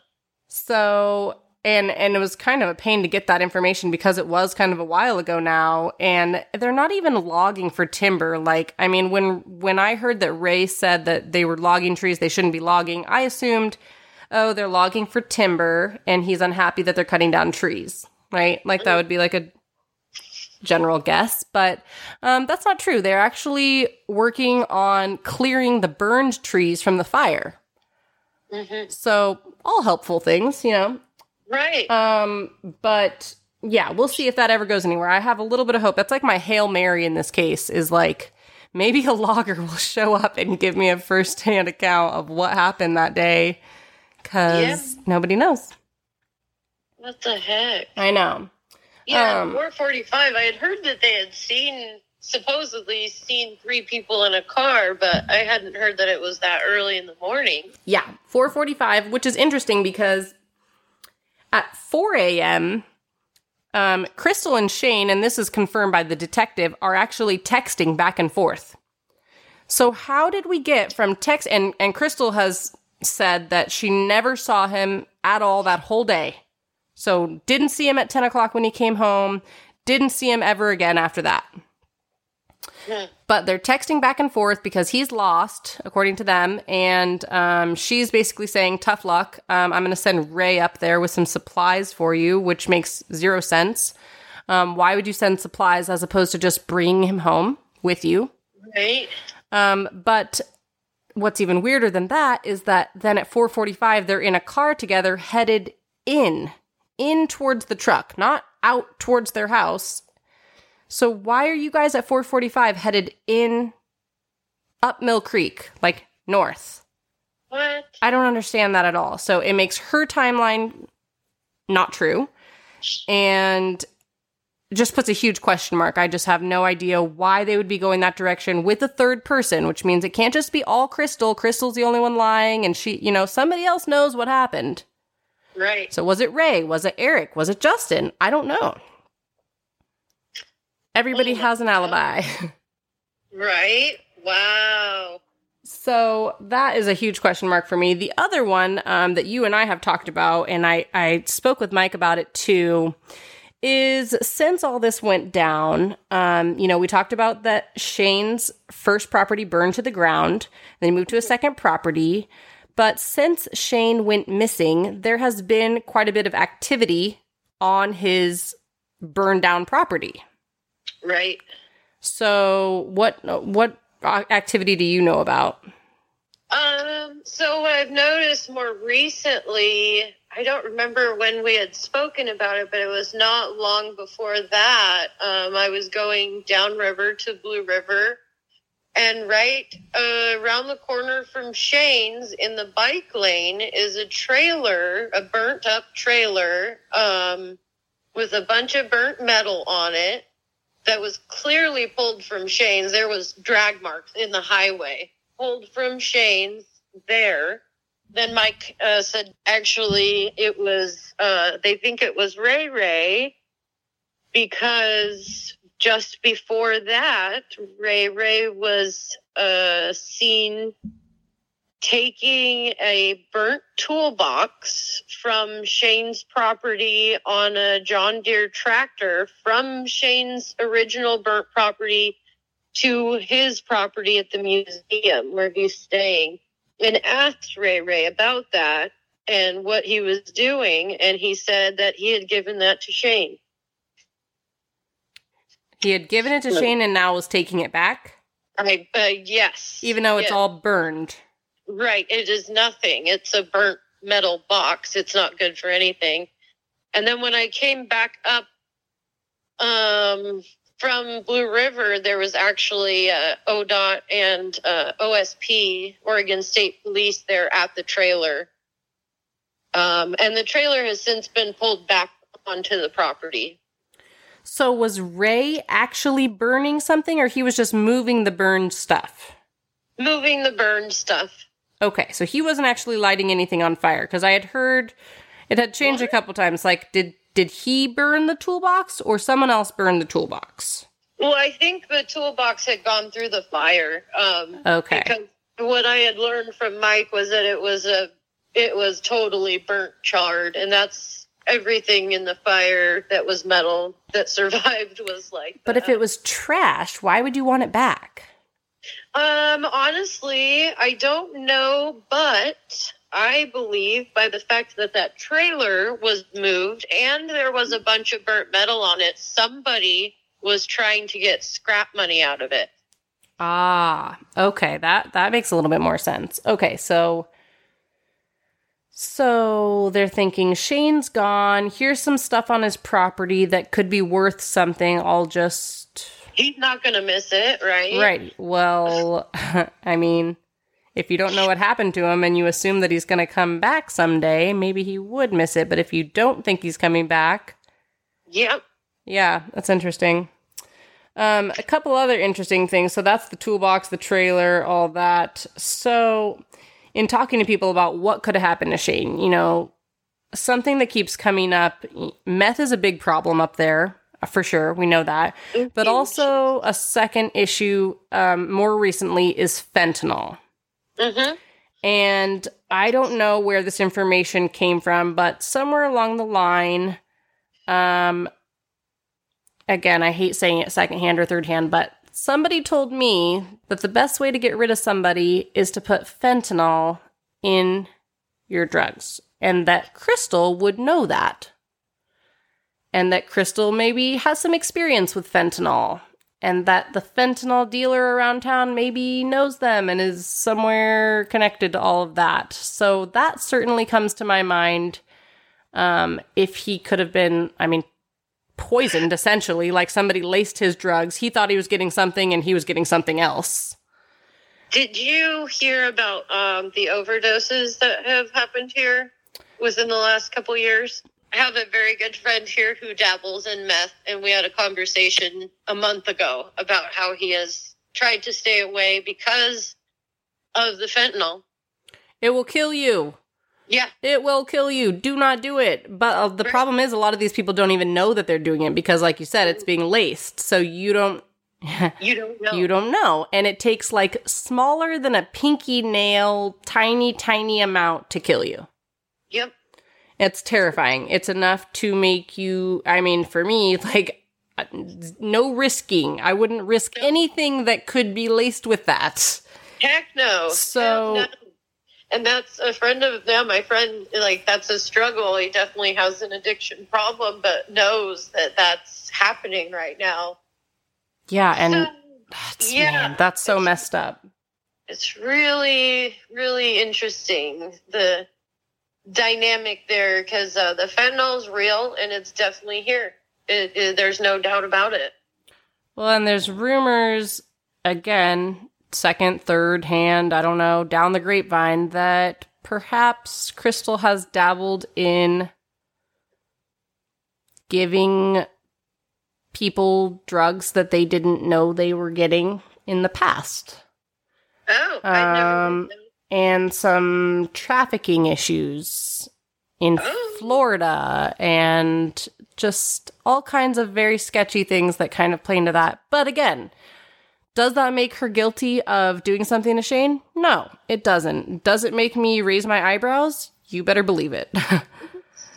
So and and it was kind of a pain to get that information because it was kind of a while ago now and they're not even logging for timber like i mean when when i heard that ray said that they were logging trees they shouldn't be logging i assumed oh they're logging for timber and he's unhappy that they're cutting down trees right like that would be like a general guess but um, that's not true they're actually working on clearing the burned trees from the fire hmm so all helpful things you know Right. um, but yeah, we'll see if that ever goes anywhere. I have a little bit of hope. That's like my Hail Mary in this case is like maybe a *laughs* logger will show up and give me a first-hand account of what happened that day cuz nobody knows. what the heck? I know. Yeah, Um, 445. I had heard that they had seen, supposedly seen three people in a car, but I hadn't heard that it was that early in the morning. Yeah, 4:45, which is interesting because at 4 a.m., um, Crystal and Shane, and this is confirmed by the detective, are actually texting back and forth. So how did we get from text? And and Crystal has said that she never saw him at all that whole day. So didn't see him at 10 o'clock when he came home. Didn't see him ever again after that. Hmm. But they're texting back and forth because he's lost, according to them. And um, she's basically saying, Tough luck. Um, I'm going to send Ray up there with some supplies for you, which makes zero sense. Um, why would you send supplies as opposed to just bringing him home with you? Right? Um, but what's even weirder than that is that then at 4:45 they're in a car together headed in in towards the truck, not out towards their house. So why are you guys at 4:45 headed in up Mill Creek, like north? What? I don't understand that at all. So it makes her timeline not true and just puts a huge question mark. I just have no idea why they would be going that direction with a third person, which means it can't just be all Crystal. Crystal's the only one lying and she, you know, somebody else knows what happened. Right. So was it Ray? Was it Eric? Was it Justin? I don't know. Everybody Oh has an alibi. *laughs* Right? Wow. So that is a huge question mark for me. The other one um, that you and I have talked about, and I, I spoke with Mike about it too, is since all this went down, um, you know, we talked about that Shane's first property burned to the ground, then he moved to a second property. But since Shane went missing, there has been quite a bit of activity on his burned down property. Right. So, what what activity do you know about? Um, so what I've noticed more recently, I don't remember when we had spoken about it, but it was not long before that. Um, I was going downriver to Blue River, And right uh, around the corner from Shane's in the bike lane is a trailer, a burnt up trailer um, with a bunch of burnt metal on it that was clearly pulled from Shane's. There was drag marks in the highway pulled from Shane's there. Then Mike uh, said, actually, it was, uh, they think it was Ray Ray because just before that, Ray Ray was uh, seen taking a burnt toolbox from Shane's property on a John Deere tractor from Shane's original burnt property to his property at the museum where he's staying and asked Ray Ray about that and what he was doing. And he said that he had given that to Shane. He had given it to Shane and now was taking it back, I, uh, yes. even though it's all burned. Right. It is nothing. It's a burnt metal box. It's not good for anything. And then when I came back up um, from Blue River, there was actually uh, ODOT and uh, OSP, Oregon State Police, there at the trailer. Um, and the trailer has since been pulled back onto the property. So was Ray actually burning something or he was just moving the burned stuff? Moving the burned stuff. Okay, so he wasn't actually lighting anything on fire because I had heard it had changed a couple times. Like, did did he burn the toolbox or someone else burn the toolbox? Well, I think the toolbox had gone through the fire. Um, Okay. Because what I had learned from Mike was that it was a, it was totally burnt, charred, and that's everything in the fire that was metal that *laughs* survived was like. But if it was trash, why would you want it back? um, honestly, I don't know, but I believe by the fact that that trailer was moved and there was a bunch of burnt metal on it, somebody was trying to get scrap money out of it. Ah, okay. That that makes a little bit more sense. Okay, so so they're thinking Shane's gone. Here's some stuff on his property that could be worth something. I'll just He's not going to miss it, right? Right. Well, *laughs* I mean, if you don't know what happened to him and you assume that he's going to come back someday, maybe he would miss it. But if you don't think he's coming back, Yep. yeah, that's interesting. Um, a couple other interesting things. So that's the toolbox, the trailer, all that. So, in talking to people about what could have happened to Shane, you know, something that keeps coming up meth is a big problem up there, for sure. We know that. But also, a second issue um, more recently is fentanyl. Mm-hmm. And I don't know where this information came from, but somewhere along the line, um, again, I hate saying it secondhand or third hand, but somebody told me that the best way to get rid of somebody is to put fentanyl in your drugs, and that Crystal would know that. And that Crystal maybe has some experience with fentanyl, and that the fentanyl dealer around town maybe knows them and is somewhere connected to all of that. So that certainly comes to my mind. Um, if he could have been, I mean, poisoned essentially, like somebody laced his drugs. He thought he was getting something and he was getting something else. Did you hear about um, the overdoses that have happened here within the last couple years? I have a very good friend here who dabbles in meth, and we had a conversation a month ago about how he has tried to stay away because of the fentanyl. It will kill you. Yeah, It will kill you. Do not do it. But uh, the problem is, a lot of these people don't even know that they're doing it because, like you said, it's being laced. So you don't. *laughs* you don't know. You don't know. And it takes like smaller than a pinky nail, tiny, tiny amount to kill you. Yep. It's terrifying. It's enough to make you, I mean, for me, like, no risking. I wouldn't risk anything that could be laced with that. Heck no. So- Heck no. And that's a friend of them. My friend, like, that's a struggle. He definitely has an addiction problem, but knows that that's happening right now. Yeah, and So, that's, yeah. man, that's so messed up. it's really, really interesting the dynamic there because uh, the fentanyl's real and it's definitely here. It, it, there's no doubt about it. Well, and there's rumors again second, third hand, I don't know, down the grapevine that perhaps Crystal has dabbled in giving people drugs that they didn't know they were getting in the past. Oh, I never Um, and some trafficking issues in Oh. Florida and just all kinds of very sketchy things that kind of play into that. But again, does that make her guilty of doing something to Shane? No, it doesn't. Does it make me raise my eyebrows? You better believe it. *laughs*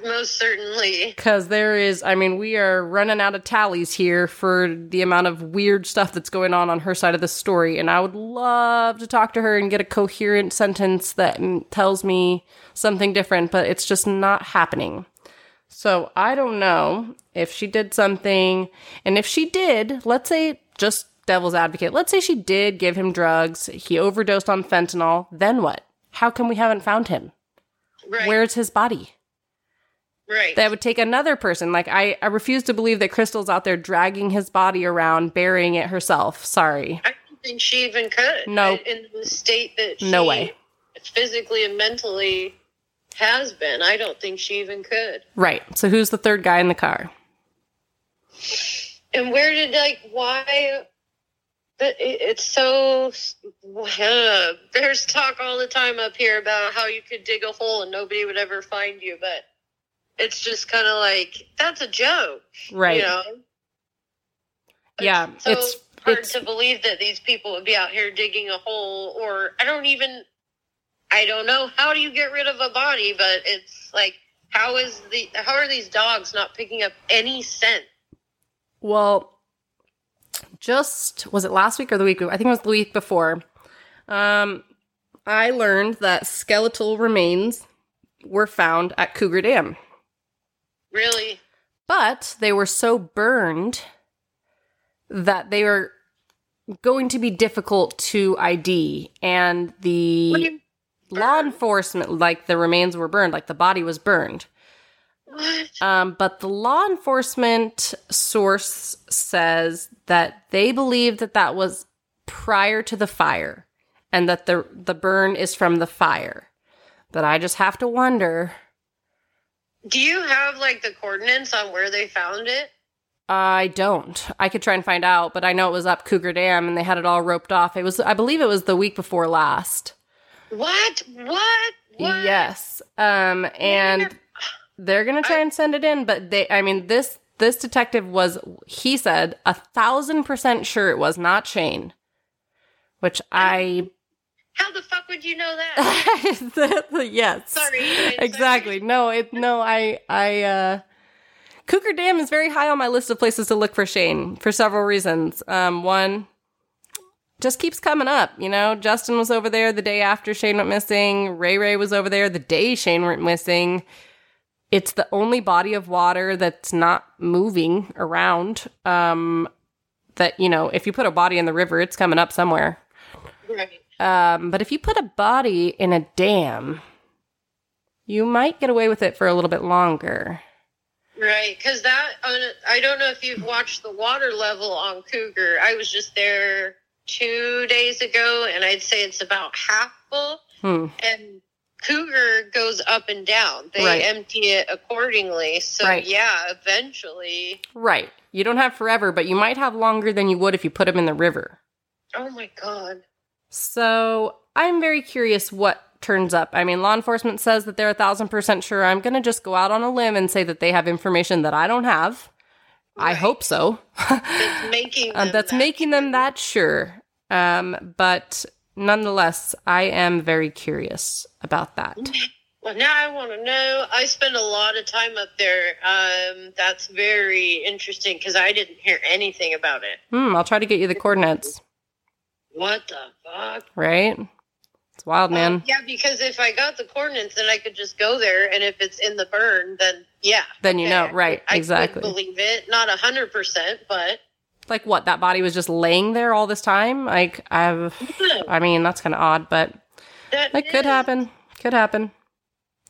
most certainly. Because there is, I mean, we are running out of tallies here for the amount of weird stuff that's going on on her side of the story. And I would love to talk to her and get a coherent sentence that tells me something different, but it's just not happening. So I don't know if she did something. And if she did, let's say, just devil's advocate, let's say she did give him drugs, he overdosed on fentanyl, then what? How come we haven't found him? Right. Where's his body? right. that would take another person. Like I, I refuse to believe that Crystal's out there dragging his body around, burying it herself. Sorry. I don't think she even could. No. I- In the state that she No way. physically and mentally has been, I don't think she even could. Right. So who's the third guy in the car? And where did like why? But it's so. Uh, *sighs* there's talk all the time up here about how you could dig a hole and nobody would ever find you, but it's just kind of like that's a joke, Right. You know? Yeah, so it's- hard it's- to believe that these people would be out here digging a hole, or I don't even. I don't know how do you get rid of a body, but it's like how is the how are these dogs not picking up any scent? Well, just was it last week or the week? I think it was the week before. Um, I learned that skeletal remains were found at Cougar Dam, Really? but they were so burned that they were going to be difficult to ID, and the What do you law enforcement like the remains were burned like the body was burned? Um, but the law enforcement source says that they believe that that was prior to the fire and that the the burn is from the fire but i just have to wonder Do you have like the coordinates on where they found it? i don't i could try and find out but i know it was up cougar dam and they had it all roped off it was i believe it was the week before last What? What? What? Yes. Um and they're going to try and send it in, but they I mean this this detective was he said a thousand percent sure it was not Shane. Which I How the fuck would you know that? *laughs* yes. Sorry. I'm Exactly. No, it no, I I uh Cougar Dam is very high on my list of places to look for Shane for several reasons. Um one just keeps coming up, you know. Justin was over there the day after Shane went missing. Ray Ray was over there the day Shane went missing. It's the only body of water that's not moving around. Um that, you know, if you put a body in the river, it's coming up somewhere. Right. Um, but if you put a body in a dam, you might get away with it for a little bit longer. Right, because that on I don't know if you've watched the water level on Cougar. I was just there two days ago, and I'd say it's about half full. Hmm. And Cougar goes up and down. They Right. empty it accordingly. So Right. yeah, eventually. Right. You don't have forever, but you might have longer than you would if you put them in the river. Oh my god. So I'm very curious what turns up. I mean, law enforcement says that they're a thousand percent sure. I'm going to just go out on a limb and say that they have information that I don't have. I hope so. That's making *laughs* Um, them that's that making them that sure. Um, but nonetheless, I am very curious about that. Well, now I want to know. I spend a lot of time up there. Um, that's very interesting because I didn't hear anything about it. Hmm, I'll try to get you the coordinates. What the fuck? Right? It's wild, man. Um, yeah, because if I got the coordinates, then I could just go there, and if it's in the burn, then yeah. Then you know, right, I exactly. believe it. Not a hundred percent, but Like what? That body was just laying there all this time? Like I've I mean, that's kind of odd, but that that could happen. Could happen.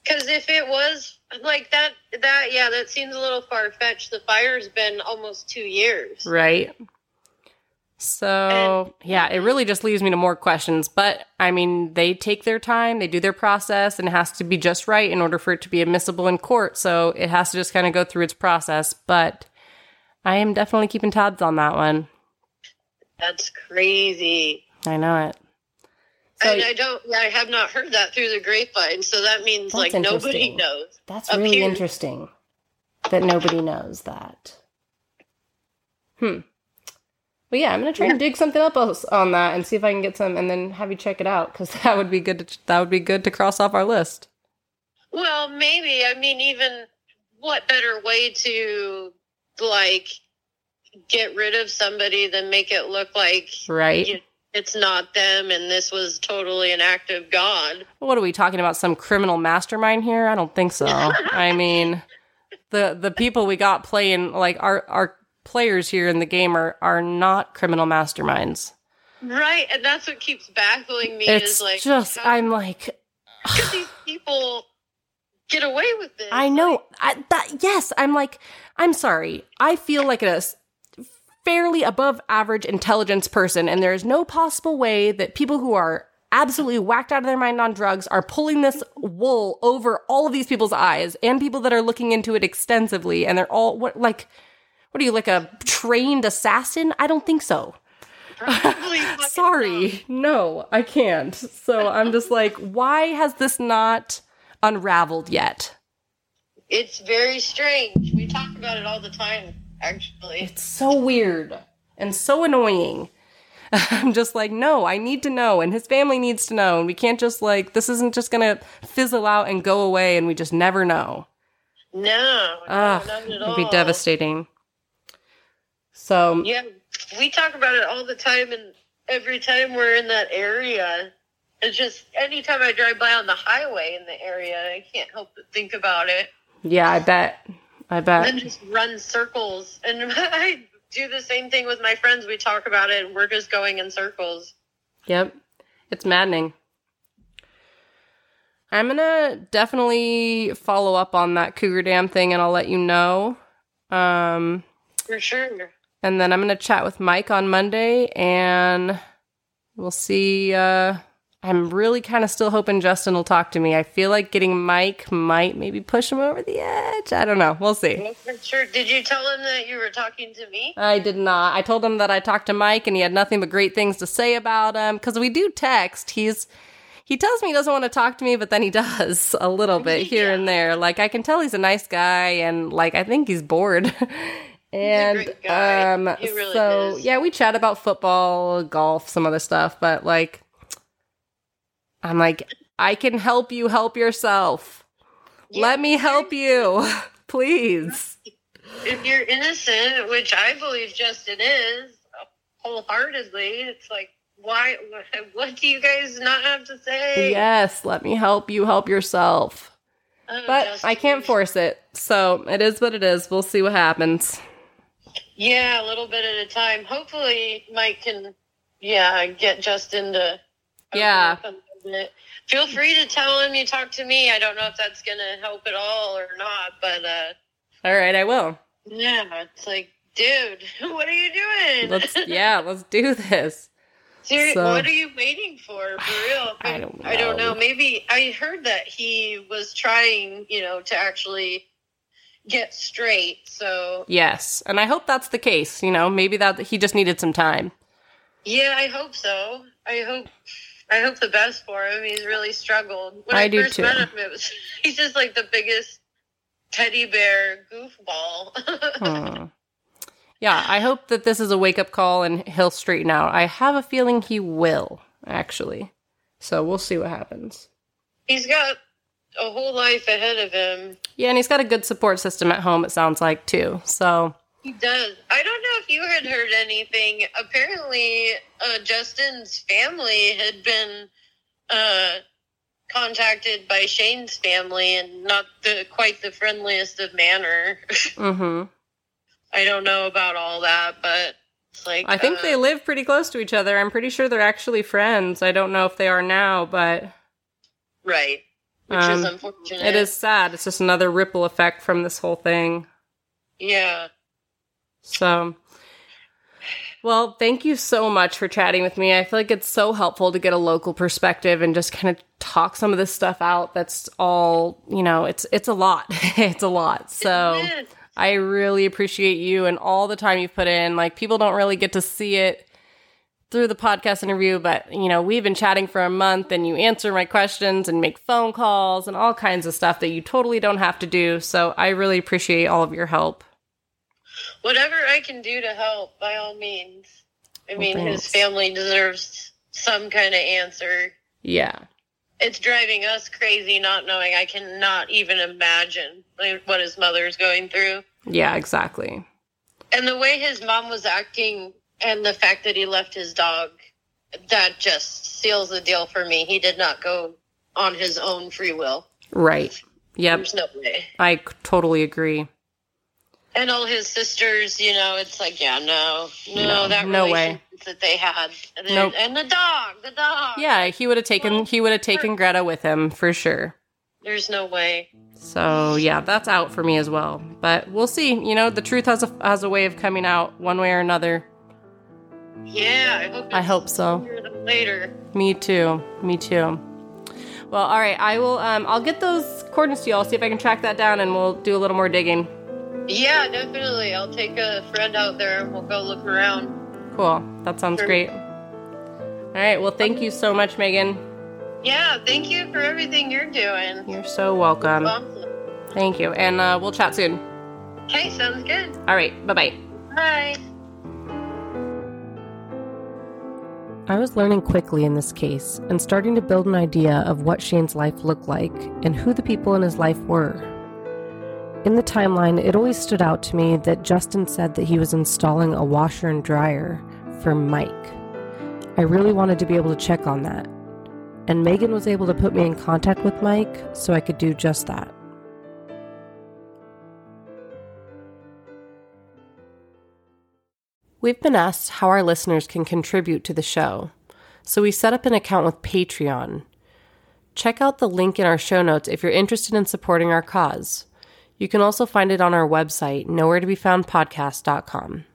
Because if it was like that, that yeah, that seems a little far fetched. The fire's been almost two years. Right. So, yeah, it really just leaves me to more questions. But I mean, they take their time, they do their process, and it has to be just right in order for it to be admissible in court. So it has to just kind of go through its process. But I am definitely keeping tabs on that one. That's crazy. I know it. So and I don't. I have not heard that through the grapevine. So that means like nobody knows. that's really here. interesting that nobody knows that. Hmm. Well, yeah, I'm gonna try and dig something up else on that and see if I can get some, and then have you check it out because *laughs* that would be good. To, that would be good to cross off our list. Well, maybe. I mean, even what better way to like get rid of somebody than make it look like Right? you- it's not them and this was totally an act of God. What are we talking about? Some criminal mastermind here? I don't think so. *laughs* I mean, the the people we got playing like our our players here in the game are are not criminal masterminds. Right, and that's what keeps baffling me It's is like just how I'm like *sighs* could these people get away with this? I know I, that. Yes, I'm like I'm sorry. I feel like a fairly above average intelligence person, and there is no possible way that people who are absolutely whacked out of their mind on drugs are pulling this wool over all of these people's eyes and people that are looking into it extensively, and they're all what like. What are you like a trained assassin? I don't think so. *laughs* Sorry. No, I can't. So I'm just like, why has this not unraveled yet? It's very strange. We talk about it all the time, actually. It's so weird and so annoying. *laughs* I'm just like, no, I need to know, and his family needs to know, and we can't just like, this isn't just gonna fizzle out and go away, and we just never know. No, Ugh, not at it'd all. be devastating. So, Yeah, we talk about it all the time, and every time we're in that area, it's just anytime I drive by on the highway in the area, I can't help but think about it. Yeah, I bet. I And bet. then just run circles. And *laughs* I do the same thing with my friends. We talk about it, and we're just going in circles. Yep. It's maddening. I'm gonna definitely follow up on that Cougar Dam thing and I'll let you know. Um For sure. and then I'm gonna chat with Mike on Monday and we'll see uh I'm really kind of still hoping Justin will talk to me. I feel like getting Mike might maybe push him over the edge. I don't know. We'll see. Sure. Did you tell him that you were talking to me? I did not. I told him that I talked to Mike and he had nothing but great things to say about him because we do text. He's he tells me he doesn't want to talk to me, but then he *laughs* does a little bit here and there. Like I can tell he's a nice guy and like I think he's bored. *laughs* and great guy. um really so is. yeah, we chat about football, golf, some other stuff, but like I'm like I can help you help yourself. Let me help you. *laughs* Please. If you're innocent, which I believe Justin is wholeheartedly, it's like, why? *laughs* What do you guys not have to say? Yes, let me help you help yourself. Oh, But Justin. I can't force it. So it is what it is. We'll see what happens. Yeah, a little bit at a time. Hopefully, Mike can, yeah, get Justin to. Yeah. up a little bit. Feel free to tell him you talked to me. I don't know if that's gonna help at all or not, but uh, All right, I will. yeah, it's like, dude, *laughs* what are you doing? Let's *laughs* yeah, let's do this. So- what are you waiting for? For *sighs* real? I don't I don't know. know. Maybe I heard that he was trying, you know, to actually get straight. So Yes, and I hope that's the case. You know, maybe that he just needed some time. yeah, I hope so. I hope. I hope the best for him. He's really struggled. When I I, do first too. met him, it was *laughs* he's just like the biggest teddy bear goofball. *laughs* Hmm. Yeah, I hope that this is a wake up call and he'll straighten out. I have a feeling he will, actually. So we'll see what happens. he's got a whole life ahead of him. Yeah, and he's got a good support system at home, it sounds like, too. So He does. I don't know if you had heard anything. Apparently, uh, Justin's family had been uh, contacted by Shane's family, and not the quite the friendliest of manner. *laughs* hmm I don't know about all that, but like I think uh, they live pretty close to each other. I'm pretty sure they're actually friends. I don't know if they are now, but right, which is Um, unfortunate. it is sad. It's just another ripple effect from this whole thing. Yeah. So Well, thank you so much for chatting with me. I feel like it's so helpful to get a local perspective and just kind of talk some of this stuff out. That's all, you know, it's it's a lot. *laughs* it's a lot. So I really appreciate you and all the time you've put in. Like people don't really get to see it through the podcast interview, but you know, we've been chatting for a month and you answer my questions and make phone calls and all kinds of stuff that you totally don't have to do. So I really appreciate all of your help. Whatever I can do to help, by all means. I Well, mean, his family deserves some kind of answer. Yeah. It's driving us crazy not knowing. I cannot even imagine like, what his mother's going through. Yeah, exactly. And the way his mom was acting and the fact that he left his dog, that just seals the deal for me. He did not go on his own free will. Right. Yep. There's no way. I totally agree. And all his sisters, you know, it's like, yeah, no, no, No, that no way. relationship that they had, and, Nope. and the dog, the dog. Yeah, he would have taken he would have taken Greta with him for sure. there's no way. So yeah, that's out for me as well. But we'll see. You know, the truth has a has a way of coming out one way or another. Yeah, I hope. I hope so. Later. Me too. Me too. Well, all right. I will. Um, I'll get those coordinates to you. I'll see if I can track that down, and we'll do a little more digging. Yeah, definitely. I'll take a friend out there and we'll go look around. Cool. That sounds Sure. great. All right. Well, thank you so much, Megan. Yeah, thank you for everything you're doing. You're so welcome. Awesome. Thank you, and uh, we'll chat soon. Okay, sounds good. All right. Bye bye. Bye. I was learning quickly in this case and starting to build an idea of what Shane's life looked like and who the people in his life were. In the timeline, it always stood out to me that Justin said that he was installing a washer and dryer for Mike. I really wanted to be able to check on that. And Megan was able to put me in contact with Mike so I could do just that. We've been asked how our listeners can contribute to the show, so we set up an account with Patreon. Check out the link in our show notes if you're interested in supporting our cause. You can also find it on our website, nowhere to be found podcast.com.